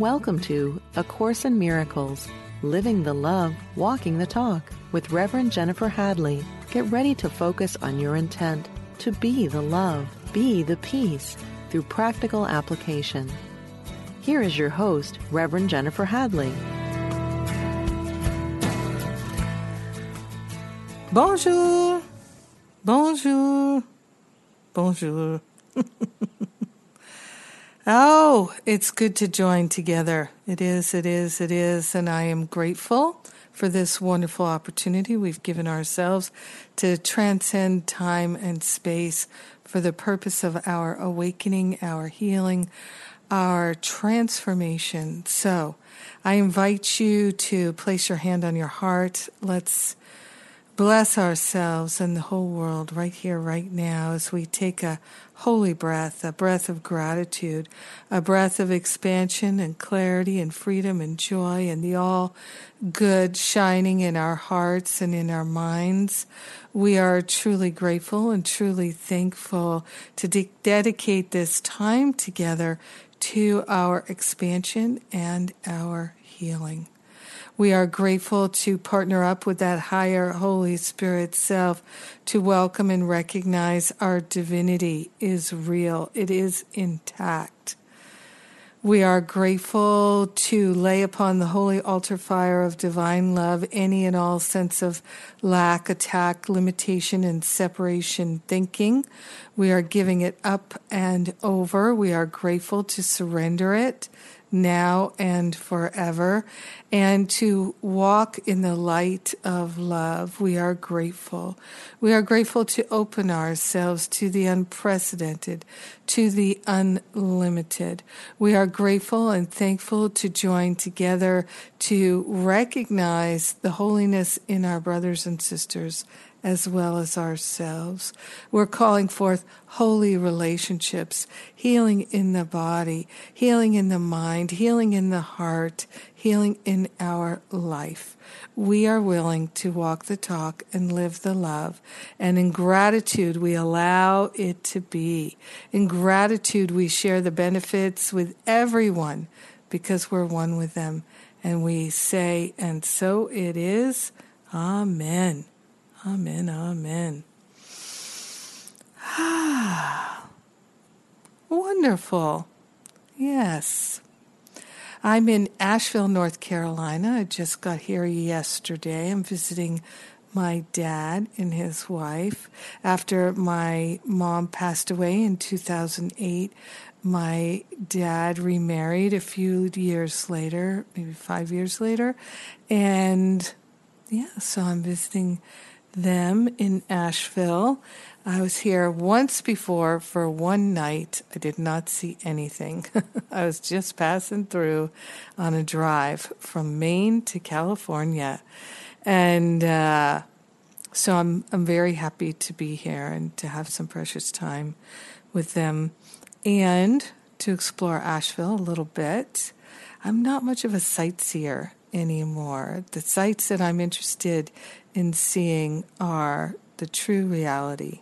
Welcome to A Course in Miracles Living the Love, Walking the Talk with Reverend Jennifer Hadley. Get ready to focus on your intent to be the love, be the peace through practical application. Here is your host, Reverend Jennifer Hadley. Bonjour. Bonjour. Bonjour. oh, it's good to join together. It is, it is, it is. And I am grateful for this wonderful opportunity we've given ourselves to transcend time and space for the purpose of our awakening, our healing, our transformation. So I invite you to place your hand on your heart. Let's bless ourselves and the whole world right here, right now, as we take a holy breath, a breath of gratitude, a breath of expansion and clarity and freedom and joy and the all good shining in our hearts and in our minds. We are truly grateful and truly thankful to de- dedicate this time together to our expansion and our healing. We are grateful to partner up with that higher Holy Spirit self to welcome and recognize our divinity is real, it is intact. We are grateful to lay upon the holy altar fire of divine love any and all sense of lack, attack, limitation, and separation thinking. We are giving it up and over. We are grateful to surrender it now and forever, and to walk in the light of love. We are grateful. We are grateful to open ourselves to the unprecedented, to the unlimited. We are grateful and thankful to join together to recognize the holiness in our brothers and sisters as well as ourselves. We're calling forth holy relationships, healing in the body, healing in the mind, healing in the heart, healing in our life. We are willing to walk the talk and live the love. And in gratitude, we allow it to be. In gratitude, we share the benefits with everyone because we're one with them. And we say, and so it is. Amen. Amen. Amen. Ah, wonderful. Yes. I'm in Asheville, North Carolina. I just got here yesterday. I'm visiting my dad and his wife. After my mom passed away in 2008, my dad remarried a few years later, maybe five years later. And yeah, so I'm visiting them in Asheville. I was here once before for one night. I did not see anything. I was just passing through on a drive from Maine to California. And uh, so I'm, I'm very happy to be here and to have some precious time with them and to explore Asheville a little bit. I'm not much of a sightseer anymore. The sights that I'm interested in seeing are the true reality.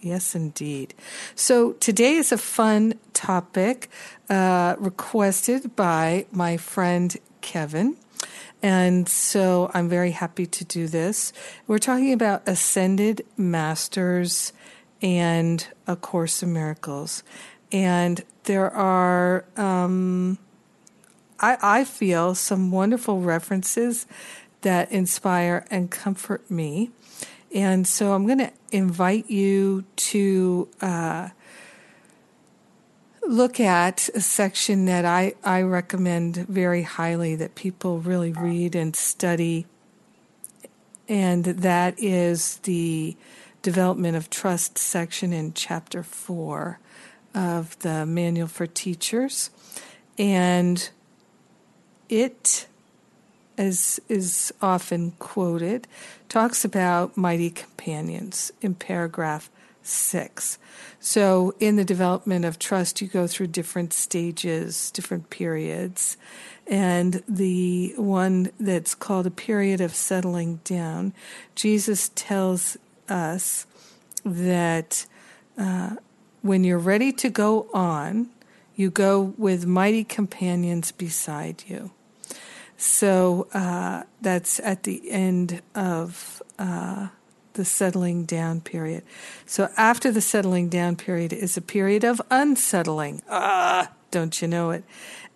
Yes, indeed. So today is a fun topic uh, requested by my friend Kevin. And so I'm very happy to do this. We're talking about ascended masters and A Course in Miracles. And there are, um, I, I feel, some wonderful references that inspire and comfort me. And so I'm going to invite you to uh, look at a section that I, I recommend very highly that people really read and study. And that is the development of trust section in chapter four of the Manual for Teachers. And it as is often quoted, talks about mighty companions in paragraph six. So, in the development of trust, you go through different stages, different periods. And the one that's called a period of settling down, Jesus tells us that uh, when you're ready to go on, You go with mighty companions beside you. So uh, that's at the end of uh, the settling down period. So after the settling down period is a period of unsettling. Ah, don't you know it?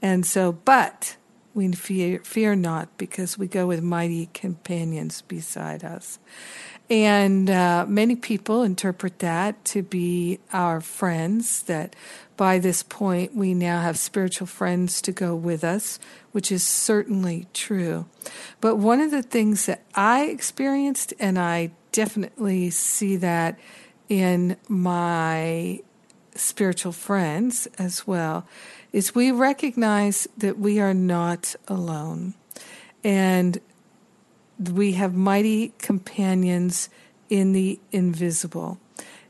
And so, but we fear, fear not because we go with mighty companions beside us. And uh, many people interpret that to be our friends, that by this point we now have spiritual friends to go with us, which is certainly true. But one of the things that I experienced, and I definitely see that in my spiritual friends as well, is we recognize that we are not alone. And we have mighty companions in the invisible.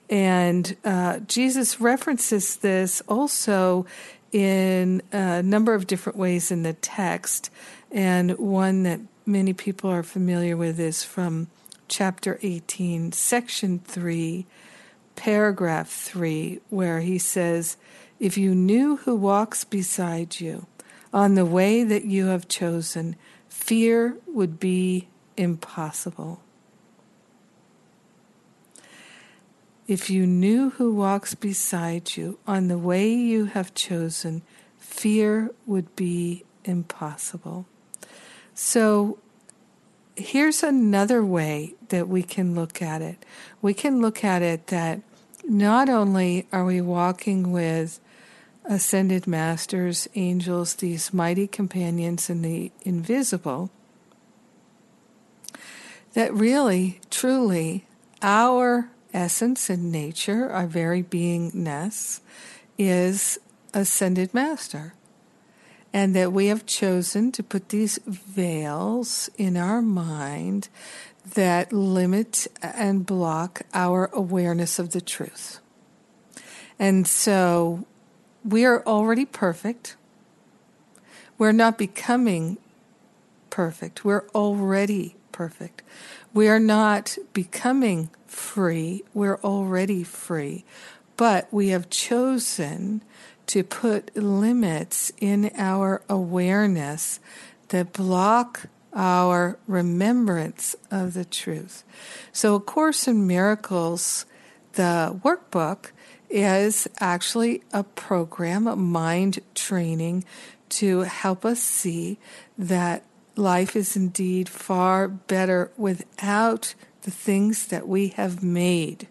And uh, Jesus references this also in a number of different ways in the text. And one that many people are familiar with is from chapter 18, section 3, paragraph 3, where he says, If you knew who walks beside you on the way that you have chosen, fear would be impossible. If you knew who walks beside you on the way you have chosen, fear would be impossible. So here's another way that we can look at it. We can look at it that not only are we walking with ascended masters, angels, these mighty companions in the invisible, that really, truly, our essence and nature, our very beingness, is ascended master. And that we have chosen to put these veils in our mind that limit and block our awareness of the truth. And so we are already perfect. We're not becoming perfect. We're already perfect. We are not becoming free, we're already free. But we have chosen to put limits in our awareness that block our remembrance of the truth. So, A Course in Miracles, the workbook, is actually a program, a mind training to help us see that life is indeed far better without the things that we have made.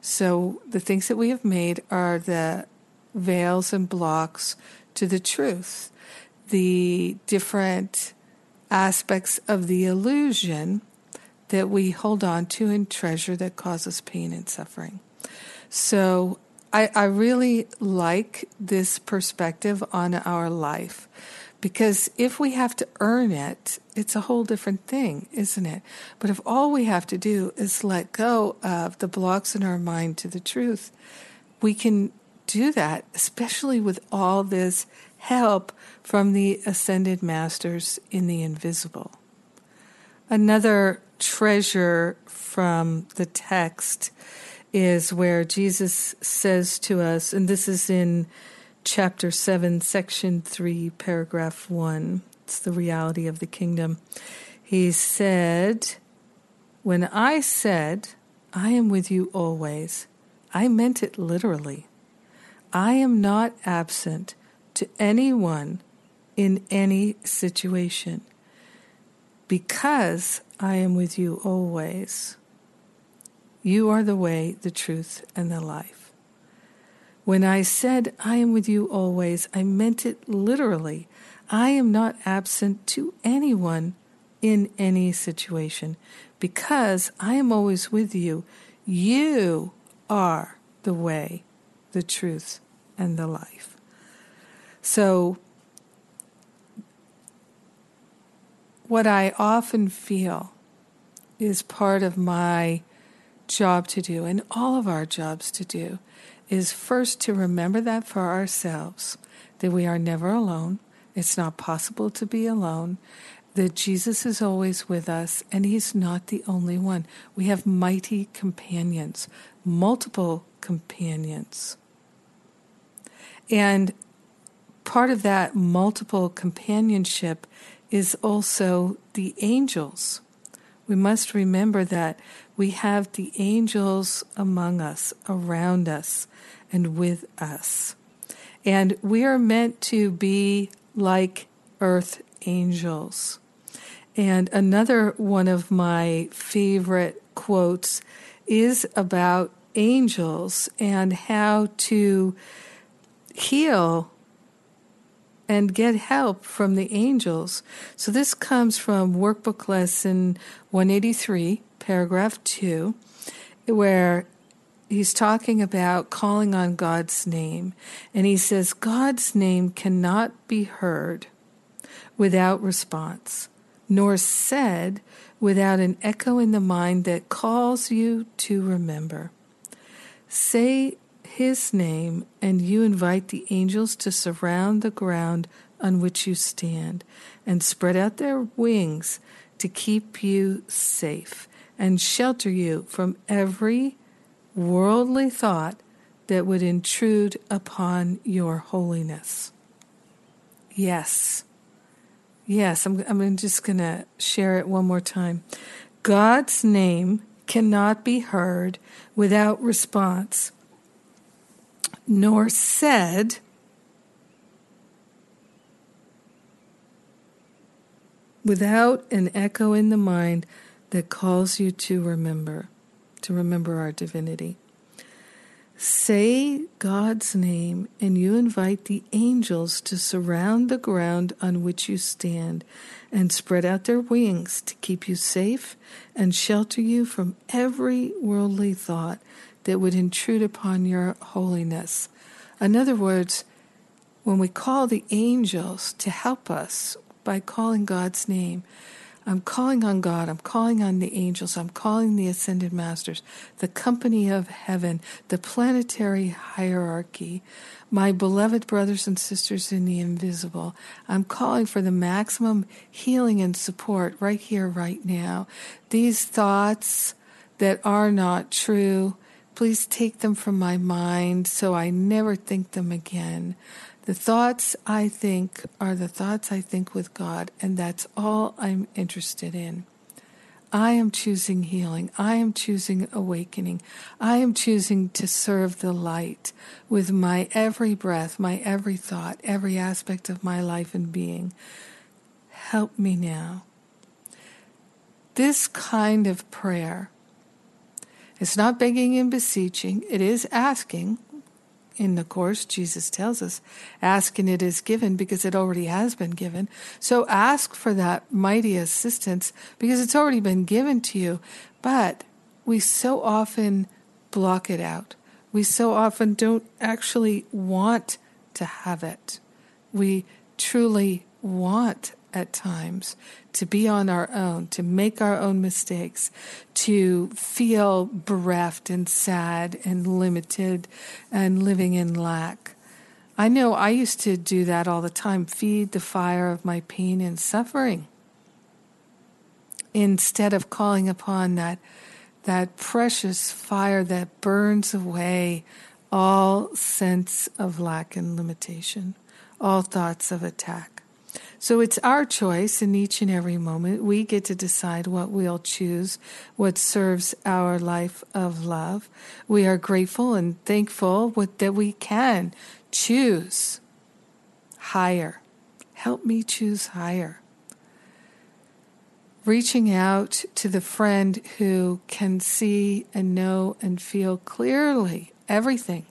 So, the things that we have made are the veils and blocks to the truth, the different aspects of the illusion that we hold on to and treasure that causes pain and suffering. So, I, I really like this perspective on our life because if we have to earn it, it's a whole different thing, isn't it? But if all we have to do is let go of the blocks in our mind to the truth, we can do that, especially with all this help from the ascended masters in the invisible. Another treasure from the text is where Jesus says to us, and this is in chapter 7, section 3, paragraph 1. It's the reality of the kingdom. He said, When I said, I am with you always, I meant it literally. I am not absent to anyone in any situation because I am with you always. You are the way, the truth, and the life. When I said, I am with you always, I meant it literally. I am not absent to anyone in any situation because I am always with you. You are the way, the truth, and the life. So, what I often feel is part of my job to do, and all of our jobs to do, is first to remember that for ourselves, that we are never alone. It's not possible to be alone, that Jesus is always with us, and He's not the only one. We have mighty companions, multiple companions. And part of that multiple companionship is also the angels. We must remember that we have the angels among us, around us, and with us. And we are meant to be like earth angels. And another one of my favorite quotes is about angels and how to heal and get help from the angels. So this comes from Workbook Lesson 183, paragraph 2, where he's talking about calling on God's name. And he says, God's name cannot be heard without response, nor said without an echo in the mind that calls you to remember. Say his name, and you invite the angels to surround the ground on which you stand and spread out their wings to keep you safe and shelter you from every worldly thought that would intrude upon your holiness. Yes. Yes, I'm, I'm just going to share it one more time. God's name cannot be heard without response, nor said without an echo in the mind that calls you to remember to remember our divinity. Say God's name, and you invite the angels to surround the ground on which you stand and spread out their wings to keep you safe and shelter you from every worldly thought that would intrude upon your holiness. In other words, when we call the angels to help us by calling God's name, I'm calling on God. I'm calling on the angels. I'm calling the ascended masters, the company of heaven, the planetary hierarchy, my beloved brothers and sisters in the invisible. I'm calling for the maximum healing and support right here, right now. These thoughts that are not true, please take them from my mind so I never think them again. The thoughts I think are the thoughts I think with God, and that's all I'm interested in. I am choosing healing. I am choosing awakening. I am choosing to serve the light with my every breath, my every thought, every aspect of my life and being. Help me now. This kind of prayer, it's not begging and beseeching, it is asking, in the Course, Jesus tells us, ask and it is given because it already has been given. So ask for that mighty assistance because it's already been given to you. But we so often block it out. We so often don't actually want to have it. We truly want at times to be on our own, to make our own mistakes, to feel bereft and sad and limited and living in lack. I know I used to do that all the time, feed the fire of my pain and suffering instead of calling upon that that precious fire that burns away all sense of lack and limitation, all thoughts of attack. So it's our choice in each and every moment. We get to decide what we'll choose, what serves our life of love. We are grateful and thankful that we can choose higher. Help me choose higher. Reaching out to the friend who can see and know and feel clearly everything,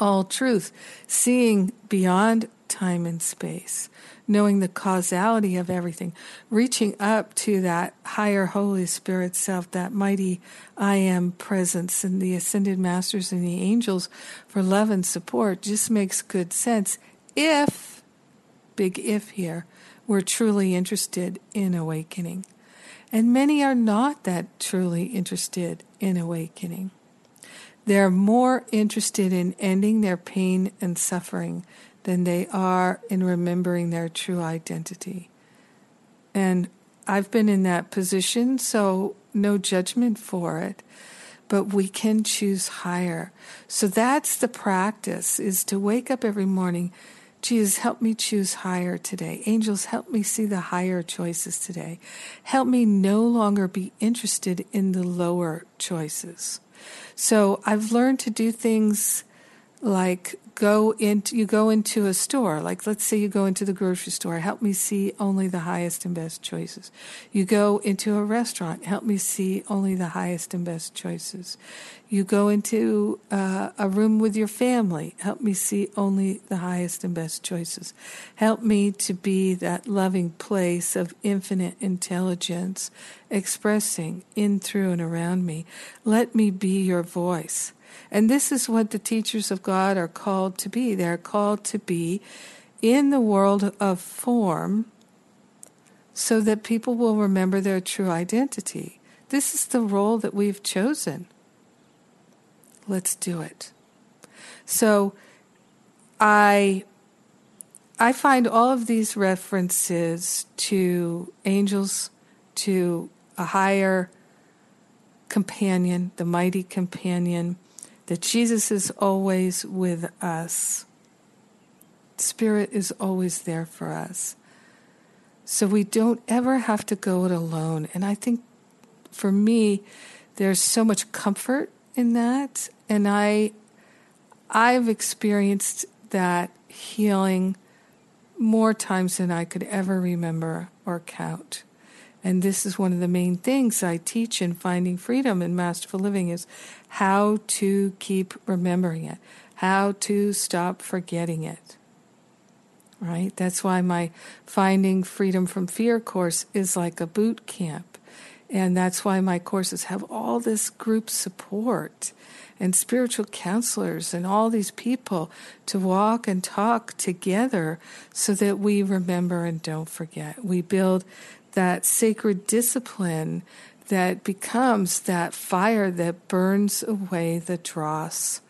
all truth, seeing beyond time and space, knowing the causality of everything, reaching up to that higher Holy Spirit self, that mighty I am presence, and the ascended masters and the angels for love and support just makes good sense if, big if here, we're truly interested in awakening. And many are not that truly interested in awakening. They're more interested in ending their pain and suffering than they are in remembering their true identity. And I've been in that position, so no judgment for it. but we can choose higher. So that's the practice is to wake up every morning. Jesus, help me choose higher today. Angels, help me see the higher choices today. Help me no longer be interested in the lower choices. So I've learned to do things like go into you go into a store like let's say you go into the grocery store help me see only the highest and best choices. You go into a restaurant help me see only the highest and best choices. You go into uh, a room with your family help me see only the highest and best choices. Help me to be that loving place of infinite intelligence expressing in through and around me. Let me be your voice and this is what the teachers of God are called to be. They're called to be in the world of form so that people will remember their true identity. This is the role that we've chosen. Let's do it. So I I find all of these references to angels, to a higher companion, the mighty companion, that Jesus is always with us. Spirit is always there for us. So we don't ever have to go it alone. And I think for me, there's so much comfort in that. And I I've experienced that healing more times than I could ever remember or count. And this is one of the main things I teach in Finding Freedom and Masterful Living is how to keep remembering it, how to stop forgetting it. Right? That's why my Finding Freedom from Fear course is like a boot camp. And that's why my courses have all this group support and spiritual counselors and all these people to walk and talk together so that we remember and don't forget. We build that sacred discipline that becomes that fire that burns away the dross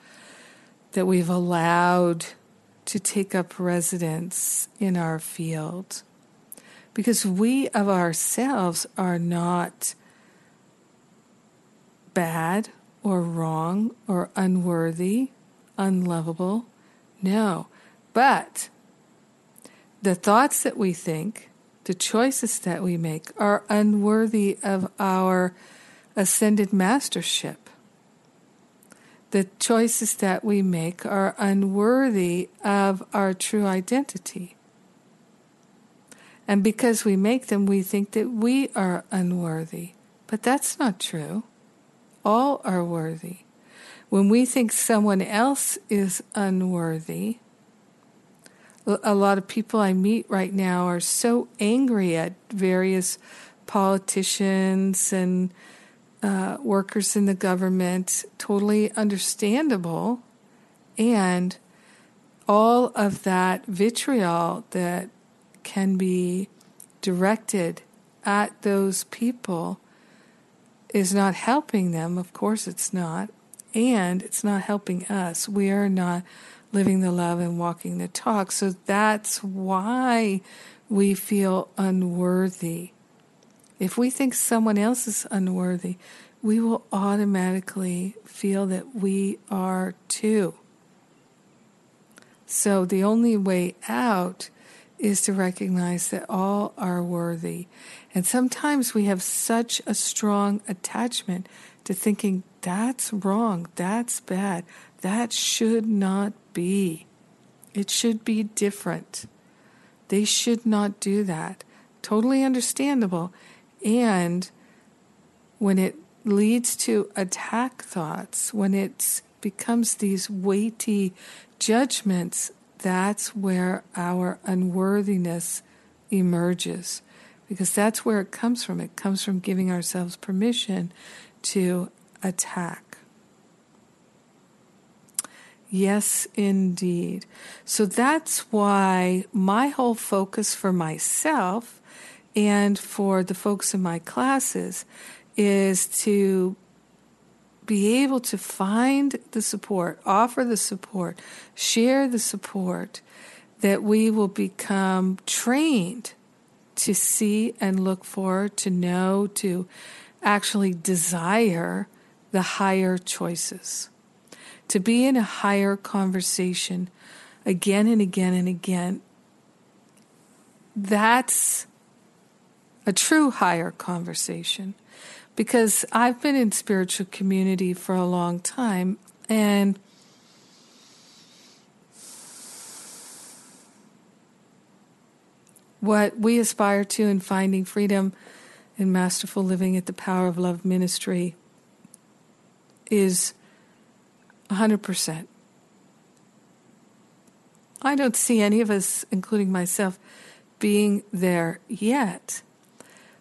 that we've allowed to take up residence in our field. Because we of ourselves are not bad or wrong or unworthy, unlovable. No. But the thoughts that we think, the choices that we make are unworthy of our ascended mastership. The choices that we make are unworthy of our true identity. And because we make them, we think that we are unworthy. But that's not true. All are worthy. When we think someone else is unworthy, a lot of people I meet right now are so angry at various politicians and uh, workers in the government. Totally understandable. And all of that vitriol that can be directed at those people is not helping them. Of course, it's not. And it's not helping us. We are not living the love and walking the talk. So that's why we feel unworthy. If we think someone else is unworthy, we will automatically feel that we are too. So the only way out is to recognize that all are worthy. And sometimes we have such a strong attachment to thinking that's wrong, that's bad, that should not be. It should be different. They should not do that. Totally understandable. And when it leads to attack thoughts, when it becomes these weighty judgments, that's where our unworthiness emerges. Because that's where it comes from. It comes from giving ourselves permission to attack. Yes, indeed. So that's why my whole focus for myself and for the folks in my classes is to be able to find the support, offer the support, share the support that we will become trained to see and look for, to know, to actually desire the higher choices, to be in a higher conversation again and again and again. That's a true higher conversation because I've been in spiritual community for a long time and what we aspire to in finding freedom in masterful living at the power of love ministry is 100%. I don't see any of us, including myself, being there yet.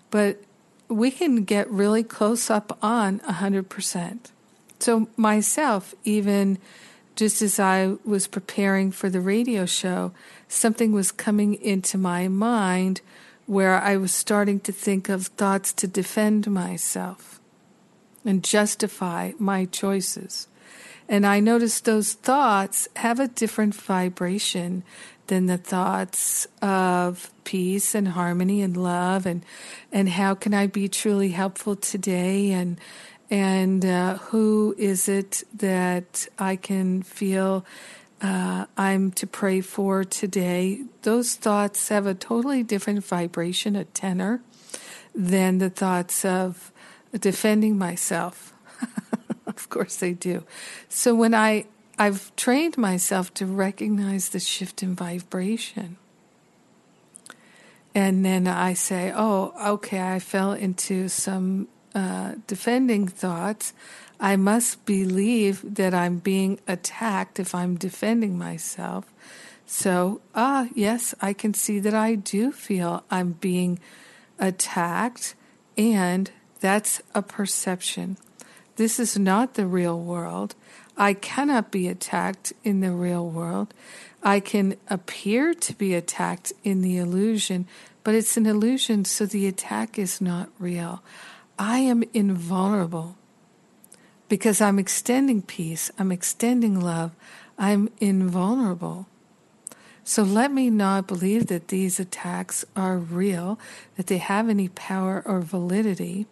But we can get really close up on 100%. So, myself, even just as I was preparing for the radio show, something was coming into my mind where I was starting to think of thoughts to defend myself and justify my choices. And I notice those thoughts have a different vibration than the thoughts of peace and harmony and love and and how can I be truly helpful today and and uh, who is it that I can feel uh, I'm to pray for today? Those thoughts have a totally different vibration, a tenor, than the thoughts of defending myself. of course, they do. So when I I've trained myself to recognize the shift in vibration. And then I say, oh, okay, I fell into some uh, defending thoughts. I must believe that I'm being attacked if I'm defending myself. So, ah, yes, I can see that I do feel I'm being attacked, and that's a perception. This is not the real world. I cannot be attacked in the real world. I can appear to be attacked in the illusion, but it's an illusion, so the attack is not real. I am invulnerable because I'm extending peace, I'm extending love, I'm invulnerable. So let me not believe that these attacks are real, that they have any power or validity,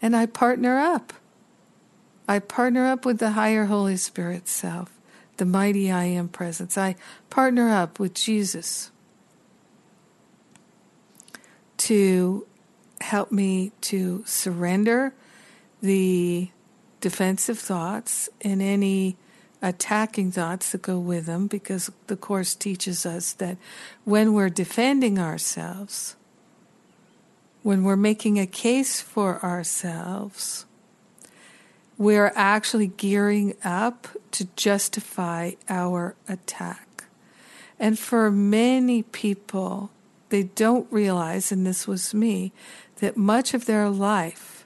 and I partner up. I partner up with the higher Holy Spirit self, the mighty I am presence. I partner up with Jesus to help me to surrender the defensive thoughts and any attacking thoughts that go with them because the Course teaches us that when we're defending ourselves, when we're making a case for ourselves, we're actually gearing up to justify our attack. And for many people, they don't realize, and this was me, that much of their life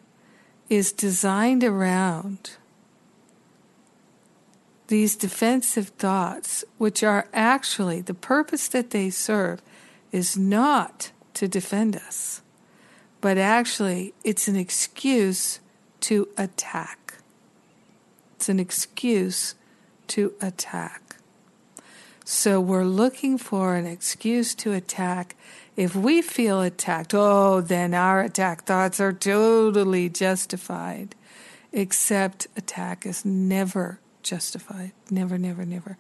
is designed around these defensive thoughts, which are actually the purpose that they serve is not to defend us, but actually it's an excuse to attack. It's an excuse to attack. So we're looking for an excuse to attack. If we feel attacked, oh, then our attack thoughts are totally justified. Except attack is never justified. Never, never, never.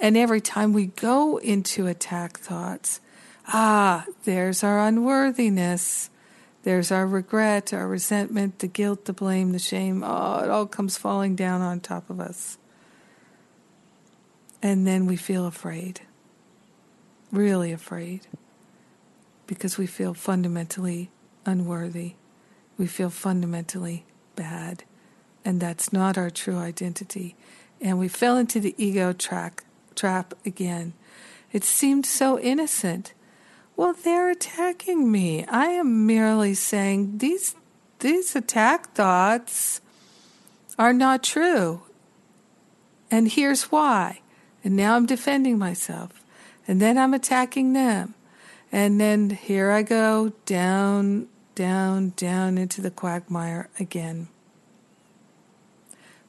And every time we go into attack thoughts, ah, there's our unworthiness. There's our regret, our resentment, the guilt, the blame, the shame. Oh, it all comes falling down on top of us. And then we feel afraid, really afraid, because we feel fundamentally unworthy. We feel fundamentally bad. And that's not our true identity. And we fell into the ego trap again. It seemed so innocent. Well, they're attacking me. I am merely saying these these attack thoughts are not true. And here's why. And now I'm defending myself. And then I'm attacking them. And then here I go down, down, down into the quagmire again.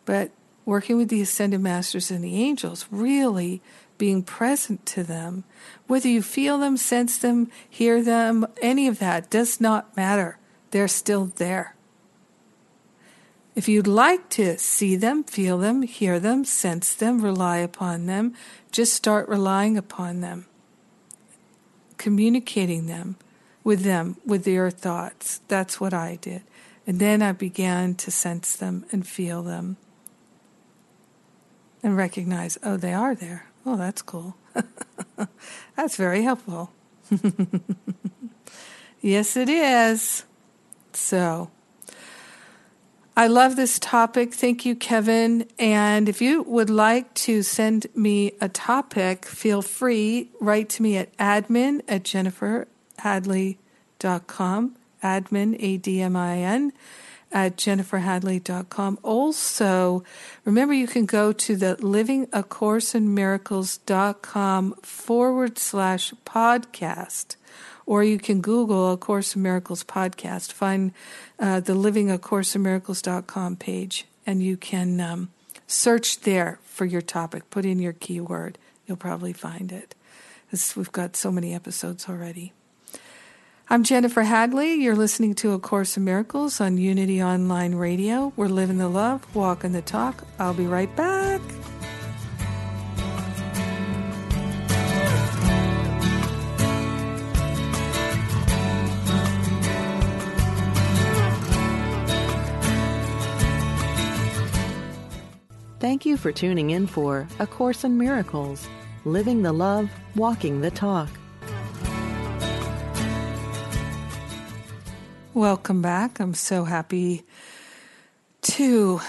But working with the Ascended Masters and the angels really being present to them. Whether you feel them, sense them, hear them, any of that does not matter. They're still there. If you'd like to see them, feel them, hear them, sense them, rely upon them, just start relying upon them, communicating them with them, with your thoughts. That's what I did. And then I began to sense them and feel them and recognize, oh, they are there. Oh, that's cool. that's very helpful. yes, it is. So, I love this topic. Thank you, Kevin. And if you would like to send me a topic, feel free. Write to me at admin at jenniferhadley.com. Admin, A D M I N, at jenniferhadley.com. Also, remember you can go to the livingacoursein forward slash podcast or you can Google A Course in Miracles podcast. Find uh, the Living A Course in Miracles.com page, and you can um, search there for your topic. Put in your keyword. You'll probably find it. we've got so many episodes already. I'm Jennifer Hadley. You're listening to A Course in Miracles on Unity Online Radio. We're living the love, walking the talk. I'll be right back. Thank you for tuning in for A Course in Miracles Living the Love, Walking the Talk. Welcome back. I'm so happy to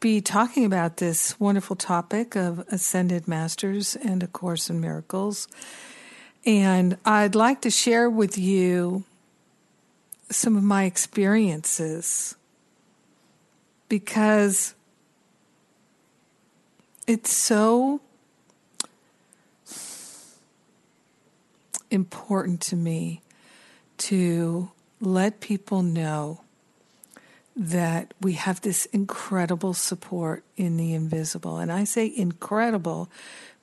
be talking about this wonderful topic of Ascended Masters and A Course in Miracles. And I'd like to share with you some of my experiences because it's so important to me to let people know that we have this incredible support in the invisible. And I say incredible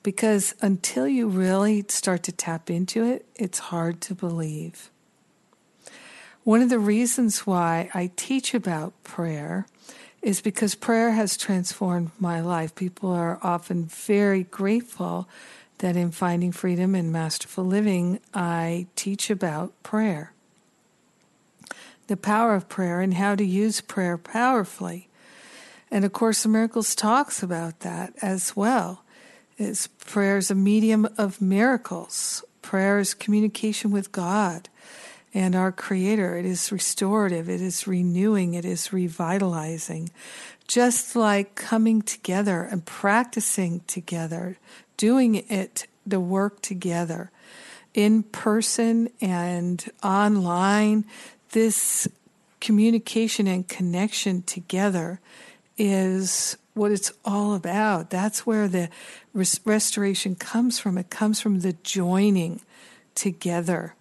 because until you really start to tap into it, it's hard to believe. One of the reasons why I teach about prayer is because prayer has transformed my life. People are often very grateful that in Finding Freedom and Masterful Living, I teach about prayer, the power of prayer, and how to use prayer powerfully. And of course, the Miracles talks about that as well. Is prayer is a medium of miracles. Prayer is communication with God and our Creator. It is restorative, it is renewing, it is revitalizing. Just like coming together and practicing together, doing it, the work together, in person and online, this communication and connection together is what it's all about. That's where the res- restoration comes from. It comes from the joining together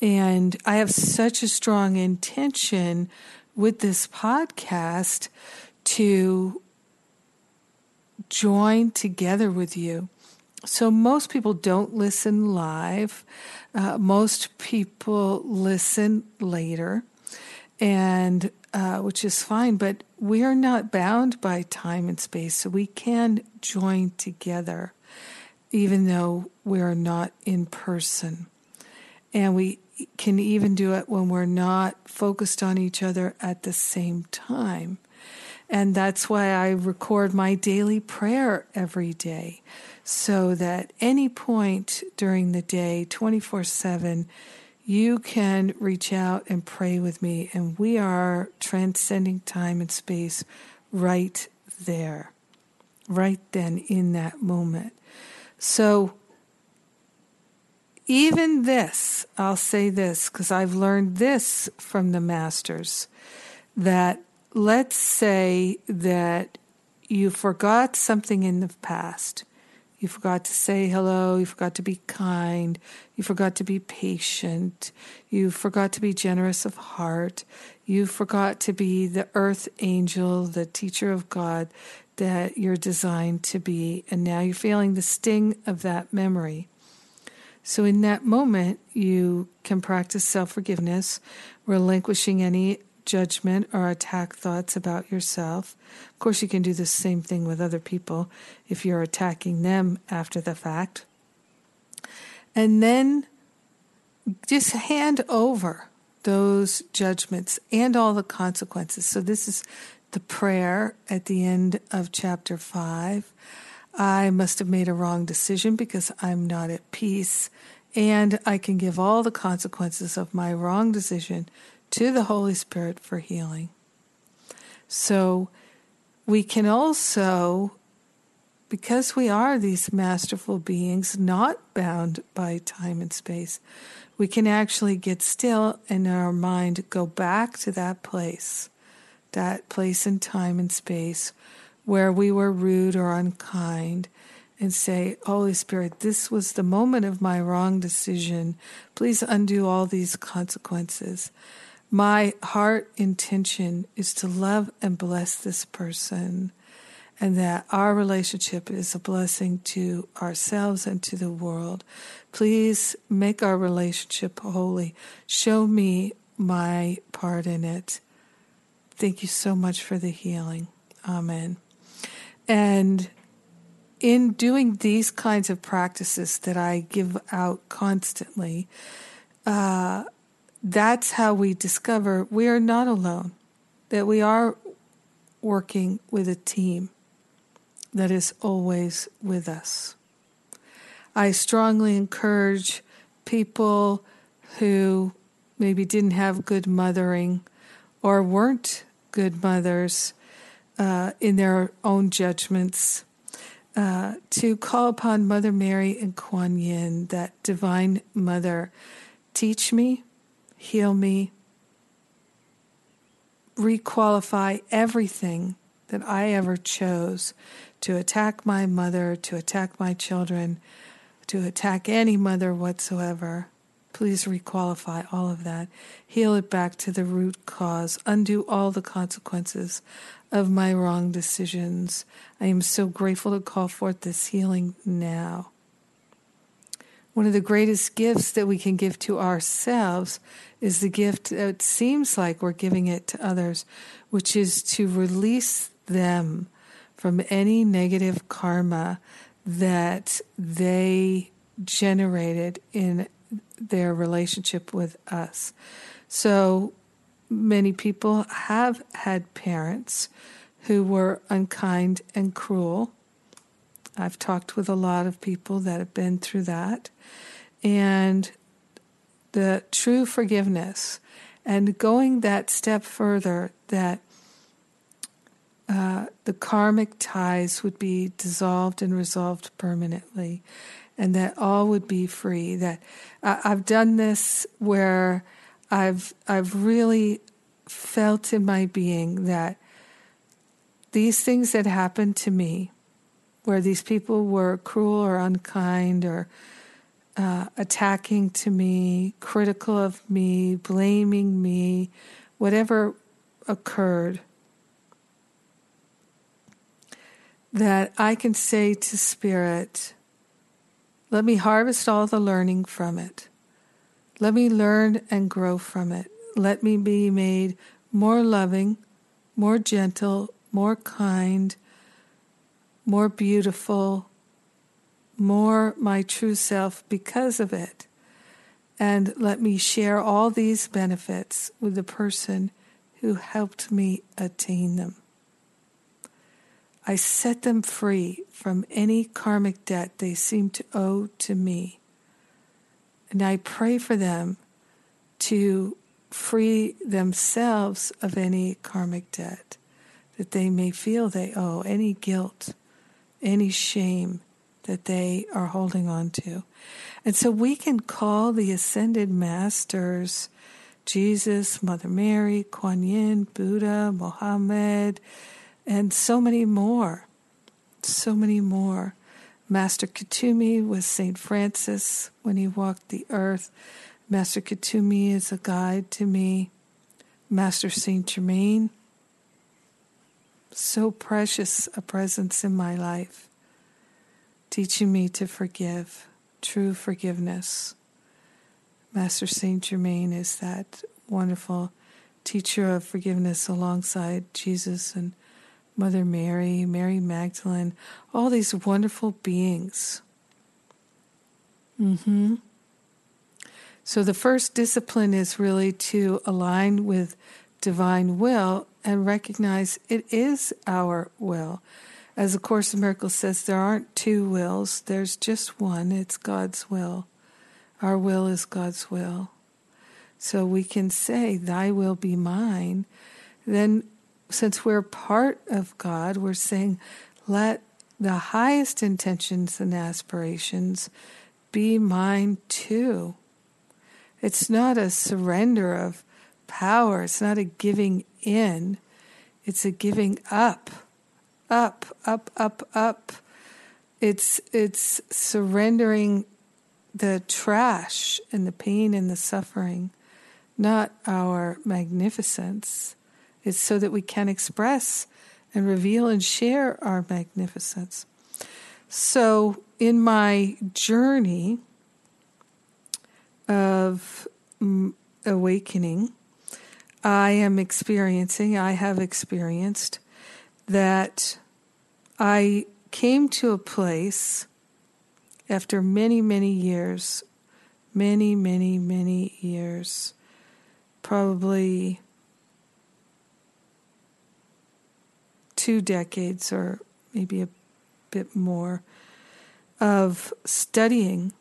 and I have such a strong intention with this podcast to join together with you. So, most people don't listen live, uh, most people listen later, and uh, which is fine, but we are not bound by time and space, so we can join together even though we're not in person. And we can even do it when we're not focused on each other at the same time. And that's why I record my daily prayer every day so that any point during the day, 24 7, you can reach out and pray with me. And we are transcending time and space right there, right then in that moment. So even this, I'll say this because I've learned this from the masters that let's say that you forgot something in the past. You forgot to say hello. You forgot to be kind. You forgot to be patient. You forgot to be generous of heart. You forgot to be the earth angel, the teacher of God that you're designed to be. And now you're feeling the sting of that memory. So, in that moment, you can practice self forgiveness, relinquishing any judgment or attack thoughts about yourself. Of course, you can do the same thing with other people if you're attacking them after the fact. And then just hand over those judgments and all the consequences. So, this is the prayer at the end of chapter 5. I must have made a wrong decision because I'm not at peace, and I can give all the consequences of my wrong decision to the Holy Spirit for healing. So, we can also, because we are these masterful beings, not bound by time and space, we can actually get still and in our mind go back to that place, that place in time and space where we were rude or unkind, and say, Holy Spirit, this was the moment of my wrong decision. Please undo all these consequences. My heart intention is to love and bless this person and that our relationship is a blessing to ourselves and to the world. Please make our relationship holy. Show me my part in it. Thank you so much for the healing. Amen. And in doing these kinds of practices that I give out constantly, uh, that's how we discover we are not alone, that we are working with a team that is always with us. I strongly encourage people who maybe didn't have good mothering or weren't good mothers uh, in their own judgments uh, to call upon Mother Mary and Kuan Yin, that divine mother. Teach me, heal me, requalify everything that I ever chose to attack my mother, to attack my children, to attack any mother whatsoever. Please requalify all of that. Heal it back to the root cause. Undo all the consequences of my wrong decisions. I am so grateful to call forth this healing now. One of the greatest gifts that we can give to ourselves is the gift that seems like we're giving it to others, which is to release them from any negative karma that they generated in their relationship with us. So many people have had parents who were unkind and cruel. I've talked with a lot of people that have been through that. And the true forgiveness and going that step further that uh, the karmic ties would be dissolved and resolved permanently, and that all would be free. That uh, I've done this where I've I've really felt in my being that these things that happened to me, where these people were cruel or unkind or uh, attacking to me, critical of me, blaming me, whatever occurred that I can say to Spirit, let me harvest all the learning from it. Let me learn and grow from it. Let me be made more loving, more gentle, more kind, more beautiful, more my true self because of it. And let me share all these benefits with the person who helped me attain them. I set them free from any karmic debt they seem to owe to me. And I pray for them to free themselves of any karmic debt that they may feel they owe, any guilt, any shame that they are holding on to. And so we can call the ascended masters Jesus, Mother Mary, Kuan Yin, Buddha, Mohammed, and so many more. So many more. Master Kuthumi was St. Francis when he walked the earth. Master Kuthumi is a guide to me. Master St. Germain, so precious a presence in my life, teaching me to forgive, true forgiveness. Master St. Germain is that wonderful teacher of forgiveness alongside Jesus and Mother Mary, Mary Magdalene, all these wonderful beings. Mm-hmm. So the first discipline is really to align with divine will and recognize it is our will. As the Course in Miracles says, there aren't two wills, there's just one. It's God's will. Our will is God's will. So we can say, Thy will be mine. Then, since we're part of God, we're saying, Let the highest intentions and aspirations be mine too. It's not a surrender of power, it's not a giving in, it's a giving up up, up, up, up. It's it's surrendering the trash and the pain and the suffering, not our magnificence. It's so that we can express and reveal and share our magnificence. So, in my journey of awakening, I am experiencing, I have experienced that I came to a place after many, many years, many, many, many years, probably two decades or maybe a bit more of studying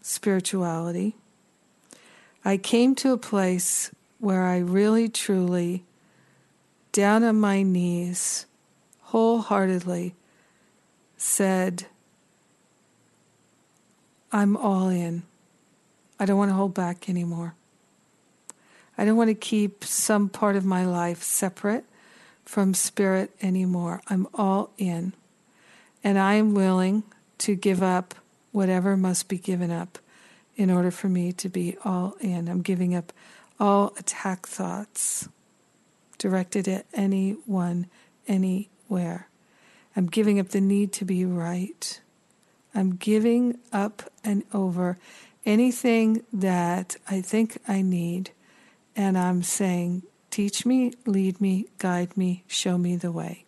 spirituality. I came to a place where I really truly down on my knees, wholeheartedly said, I'm all in. I don't want to hold back anymore. I don't want to keep some part of my life separate from spirit anymore. I'm all in. And I am willing to give up whatever must be given up in order for me to be all in. I'm giving up all attack thoughts directed at anyone, anywhere. I'm giving up the need to be right. I'm giving up and over anything that I think I need, and I'm saying, Teach me, lead me, guide me, show me the way.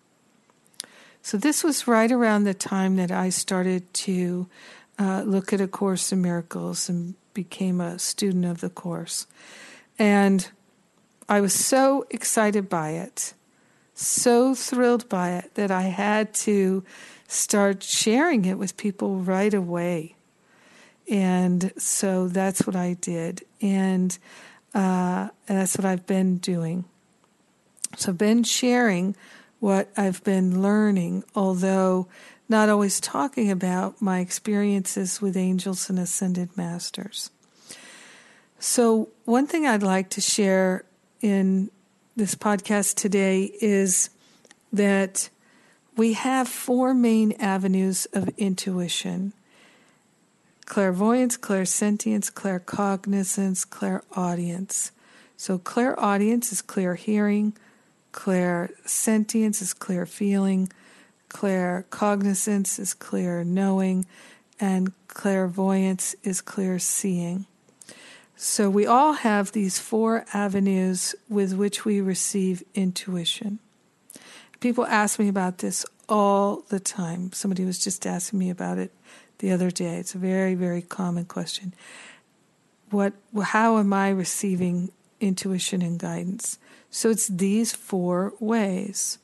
So, this was right around the time that I started to uh, look at A Course in Miracles and became a student of the Course. And I was so excited by it, so thrilled by it, that I had to start sharing it with people right away. And so that's what I did. And, uh, and that's what I've been doing. So I've been sharing what I've been learning, although not always talking about my experiences with angels and ascended masters. So, one thing I'd like to share in this podcast today is that we have four main avenues of intuition clairvoyance, clairsentience, claircognizance, clairaudience. So, clairaudience is clear hearing, clairsentience is clear feeling, claircognizance is clear knowing, and clairvoyance is clear seeing. So we all have these four avenues with which we receive intuition. People ask me about this all the time. Somebody was just asking me about it the other day. It's a very, very common question. What, how am I receiving intuition and guidance? So it's these four ways.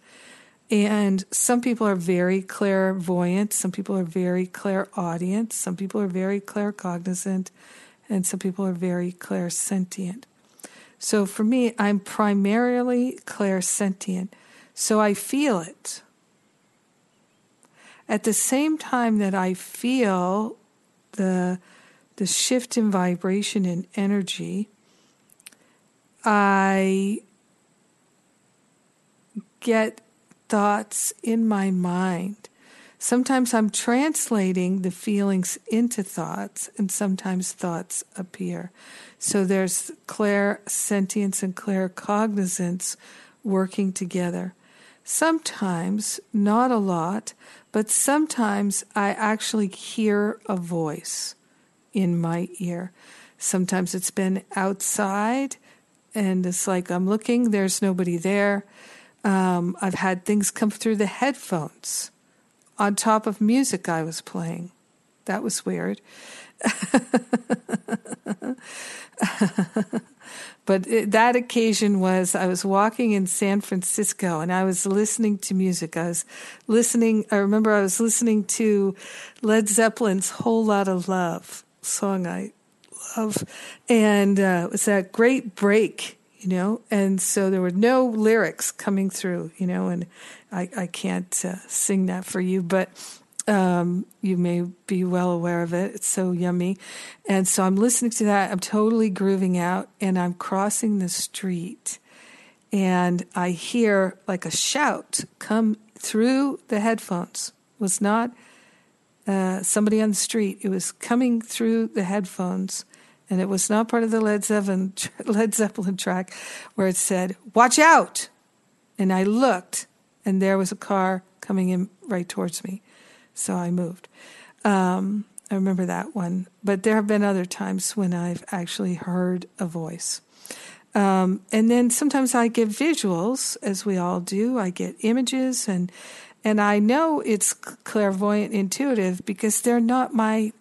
And some people are very clairvoyant, some people are very clairaudient, some people are very claircognizant, and some people are very clairsentient. So for me, I'm primarily clairsentient, so I feel it. At the same time that I feel the the shift in vibration and energy, I get thoughts in my mind Sometimes I'm translating the feelings into thoughts, and sometimes thoughts appear. So there's clairsentience and claircognizance working together. Sometimes, not a lot, but sometimes I actually hear a voice in my ear. Sometimes it's been outside, and it's like I'm looking, there's nobody there. Um, I've had things come through the headphones on top of music I was playing. That was weird. but it, that occasion was I was walking in San Francisco and I was listening to music. I was listening, I remember I was listening to Led Zeppelin's Whole Lotta Love song I love. And uh, it was that great break, you know, and so there were no lyrics coming through, you know, and I, I can't uh, sing that for you, but um, you may be well aware of it. It's so yummy. And so I'm listening to that. I'm totally grooving out, and I'm crossing the street, and I hear like a shout come through the headphones. It was not uh, somebody on the street. It was coming through the headphones, and it was not part of the Led Zeppelin, Led Zeppelin track where it said, Watch out! And I looked, and there was a car coming in right towards me. So I moved. Um, I remember that one. But there have been other times when I've actually heard a voice. Um, and then sometimes I get visuals, as we all do. I get images, and and I know it's clairvoyant, intuitive because they're not my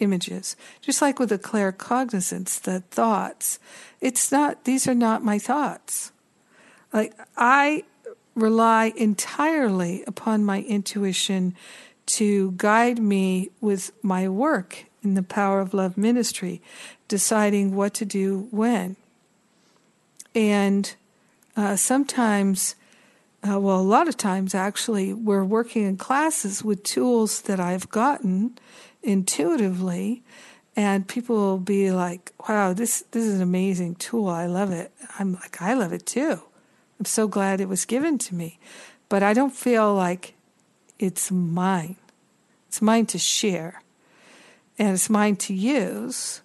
images. Just like with the claircognizance, the thoughts, it's not. These are not my thoughts. Like I rely entirely upon my intuition to guide me with my work in the Power of Love ministry, deciding what to do when. And uh, sometimes, uh, well, a lot of times actually, we're working in classes with tools that I've gotten intuitively, and people will be like, "Wow, this this is an amazing tool. I love it." I'm like, "I love it too." I'm so glad it was given to me. But I don't feel like it's mine. It's mine to share and it's mine to use.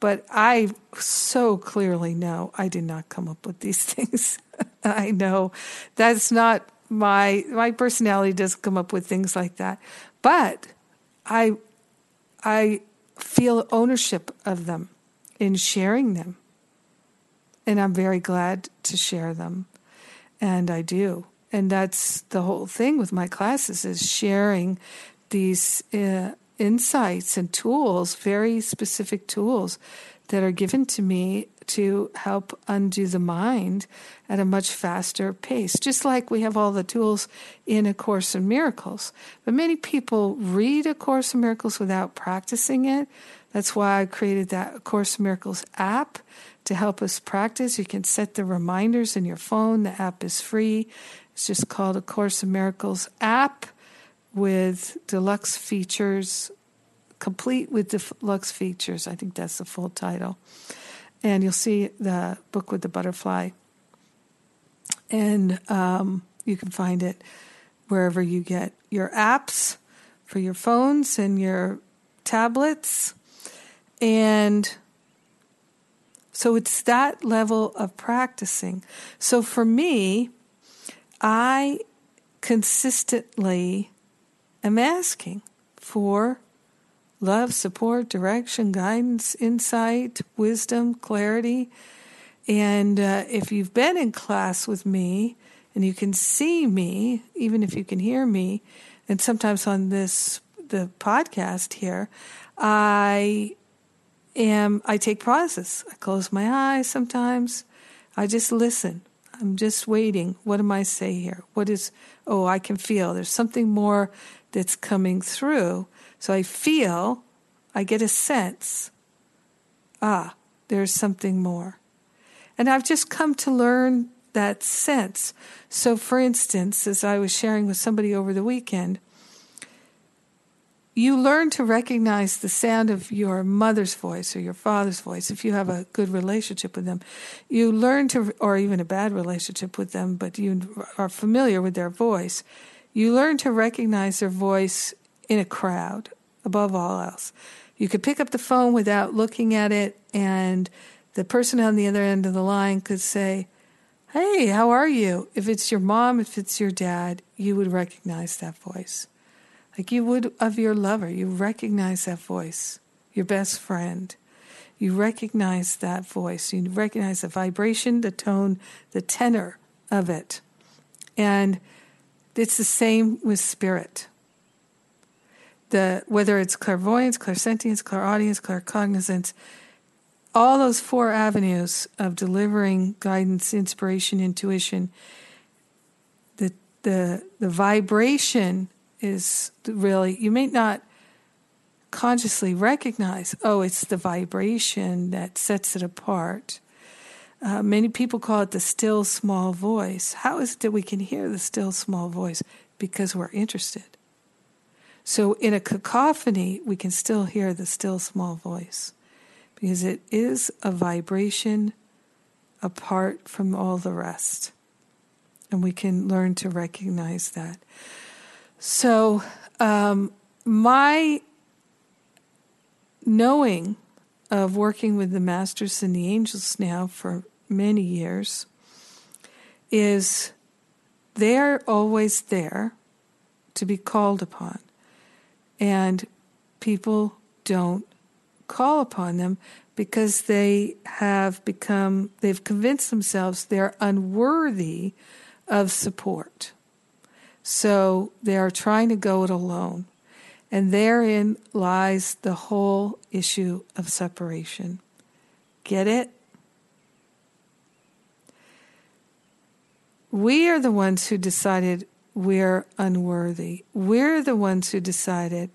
But I so clearly know I did not come up with these things. I know that's not my my personality doesn't come up with things like that. But I I feel ownership of them in sharing them. And I'm very glad to share them and I do. And that's the whole thing with my classes is sharing these uh, insights and tools, very specific tools that are given to me to help undo the mind at a much faster pace. Just like we have all the tools in A Course in Miracles. But many people read A Course in Miracles without practicing it. That's why I created that Course in Miracles app to help us practice. You can set the reminders in your phone. The app is free. It's just called A Course in Miracles app with deluxe features, complete with deluxe features. I think that's the full title. And you'll see the book with the butterfly. And um, you can find it wherever you get your apps for your phones and your tablets. And so it's that level of practicing. So for me, I consistently am asking for love, support, direction, guidance, insight, wisdom, clarity. And uh, if you've been in class with me and you can see me, even if you can hear me, and sometimes on this the podcast here, I am I take pauses. I close my eyes sometimes. I just listen. I'm just waiting. What am I say here? What is oh, I can feel there's something more that's coming through. So I feel, I get a sense. Ah, there's something more. And I've just come to learn that sense. So, for instance, as I was sharing with somebody over the weekend, you learn to recognize the sound of your mother's voice or your father's voice if you have a good relationship with them. You learn to, or even a bad relationship with them, but you are familiar with their voice. You learn to recognize their voice in a crowd above all else. You could pick up the phone without looking at it, and the person on the other end of the line could say, Hey, how are you? If it's your mom, if it's your dad, you would recognize that voice like you would of your lover. You recognize that voice, your best friend. You recognize that voice. You recognize the vibration, the tone, the tenor of it. And it's the same with spirit. The, whether it's clairvoyance, clairsentience, clairaudience, claircognizance, all those four avenues of delivering guidance, inspiration, intuition, the the the vibration is really you may not consciously recognize, oh, it's the vibration that sets it apart. Uh, many people call it the still small voice. How is it that we can hear the still small voice? Because we're interested. So in a cacophony, we can still hear the still small voice because it is a vibration apart from all the rest. And we can learn to recognize that. So, um, my knowing of working with the masters and the angels now for many years is they're always there to be called upon. And people don't call upon them because they have become, they've convinced themselves they're unworthy of support. So they are trying to go it alone. And therein lies the whole issue of separation. Get it? We are the ones who decided we're unworthy. We're the ones who decided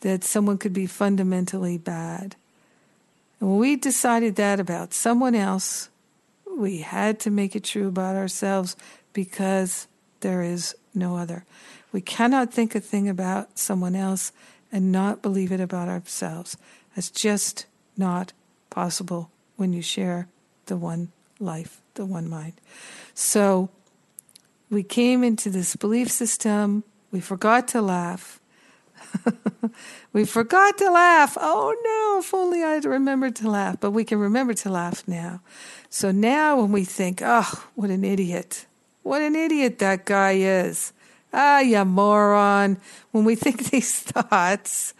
that someone could be fundamentally bad. And when we decided that about someone else, we had to make it true about ourselves because there is no other. We cannot think a thing about someone else and not believe it about ourselves. That's just not possible when you share the one life, the one mind. So we came into this belief system, we forgot to laugh. we forgot to laugh. Oh no, if only I'd remembered to laugh. But we can remember to laugh now. So now when we think, oh, what an idiot, what an idiot that guy is. Ah, you moron. When we think these thoughts,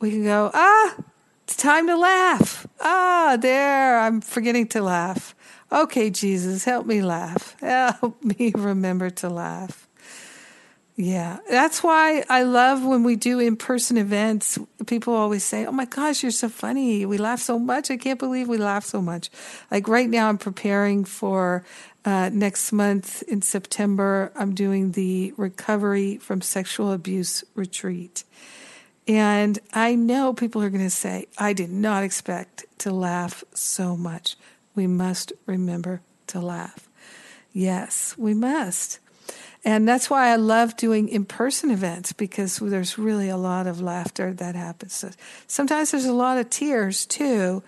we can go, ah, it's time to laugh. Ah, there, I'm forgetting to laugh. Okay, Jesus, help me laugh. Help me remember to laugh. Yeah, that's why I love when we do in person events. People always say, Oh my gosh, you're so funny. We laugh so much. I can't believe we laugh so much. Like right now, I'm preparing for uh, next month in September, I'm doing the Recovery from Sexual Abuse Retreat. And I know people are going to say, I did not expect to laugh so much. We must remember to laugh. Yes, we must. And that's why I love doing in person events because there's really a lot of laughter that happens. Sometimes there's a lot of tears too,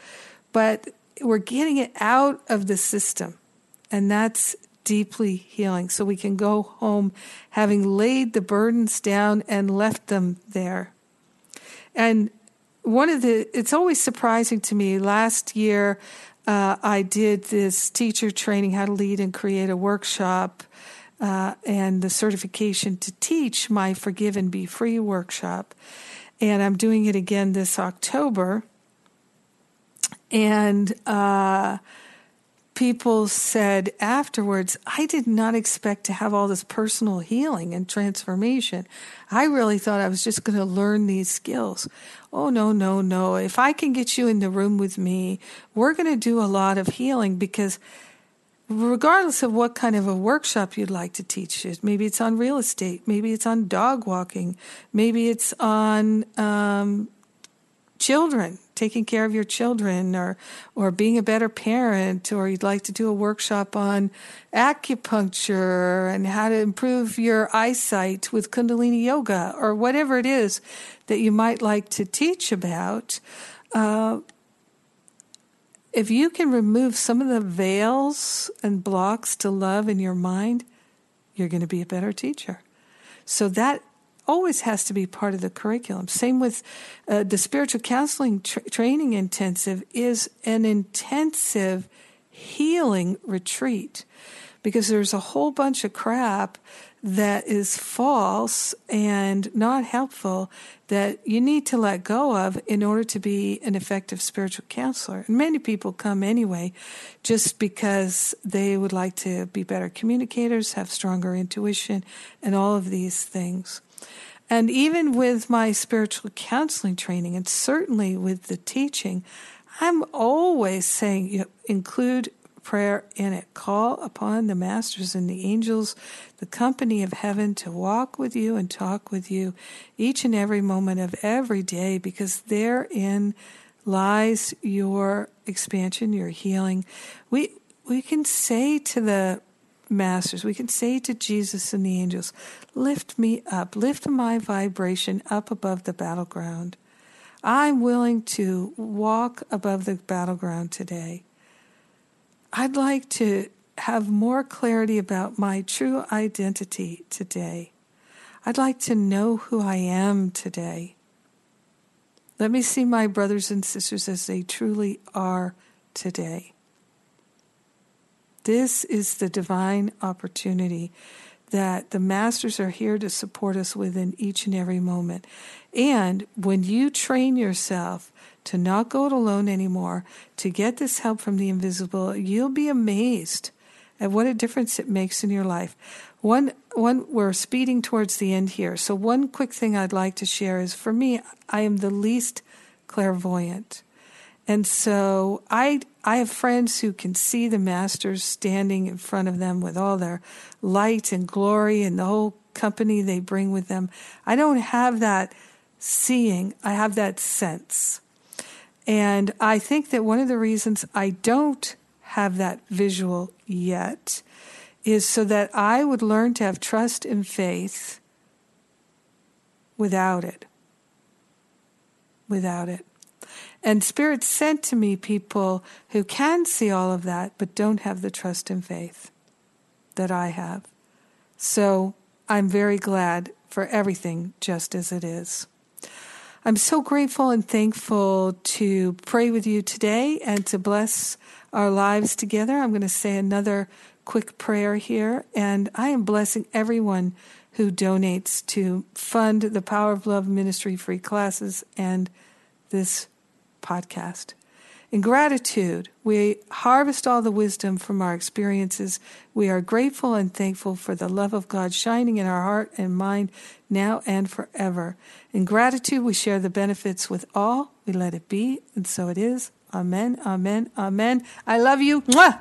but we're getting it out of the system. And that's deeply healing. So we can go home having laid the burdens down and left them there. And one of the, it's always surprising to me. Last year, uh, I did this teacher training, how to lead and create a workshop. Uh, and the certification to teach my Forgive and Be Free workshop. And I'm doing it again this October. And uh, people said afterwards, I did not expect to have all this personal healing and transformation. I really thought I was just going to learn these skills. Oh, no, no, no. If I can get you in the room with me, we're going to do a lot of healing because regardless of what kind of a workshop you'd like to teach maybe it's on real estate, maybe it's on dog walking, maybe it's on um, children, taking care of your children or or being a better parent or you'd like to do a workshop on acupuncture and how to improve your eyesight with kundalini yoga or whatever it is that you might like to teach about uh, if you can remove some of the veils and blocks to love in your mind you're going to be a better teacher so that always has to be part of the curriculum. Same with uh, the spiritual counseling tra- training intensive is an intensive healing retreat because there's a whole bunch of crap that is false and not helpful that you need to let go of in order to be an effective spiritual counselor. And many people come anyway just because they would like to be better communicators, have stronger intuition, and all of these things. And even with my spiritual counseling training, and certainly with the teaching, I'm always saying you include prayer in it. Call upon the masters and the angels, the company of heaven, to walk with you and talk with you each and every moment of every day, because therein lies your expansion, your healing. We we can say to the masters, we can say to Jesus and the angels, lift me up, lift my vibration up above the battleground. I'm willing to walk above the battleground today. I'd like to have more clarity about my true identity today. I'd like to know who I am today. Let me see my brothers and sisters as they truly are today. This is the divine opportunity that the masters are here to support us within each and every moment. And when you train yourself to not go it alone anymore, to get this help from the invisible, you'll be amazed at what a difference it makes in your life. One, one, we're speeding towards the end here. So one quick thing I'd like to share is for me, I am the least clairvoyant. And so I, I have friends who can see the masters standing in front of them with all their light and glory and the whole company they bring with them. I don't have that seeing, I have that sense. And I think that one of the reasons I don't have that visual yet is so that I would learn to have trust and faith without it. Without it. And Spirit sent to me people who can see all of that, but don't have the trust and faith that I have. So I'm very glad for everything just as it is. I'm so grateful and thankful to pray with you today and to bless our lives together. I'm going to say another quick prayer here, and I am blessing everyone who donates to fund the Power of Love Ministry free classes and this podcast. In gratitude, we harvest all the wisdom from our experiences. We are grateful and thankful for the love of God shining in our heart and mind now and forever. In gratitude, we share the benefits with all. We let it be, and so it is. Amen, amen, amen. I love you. Mwah!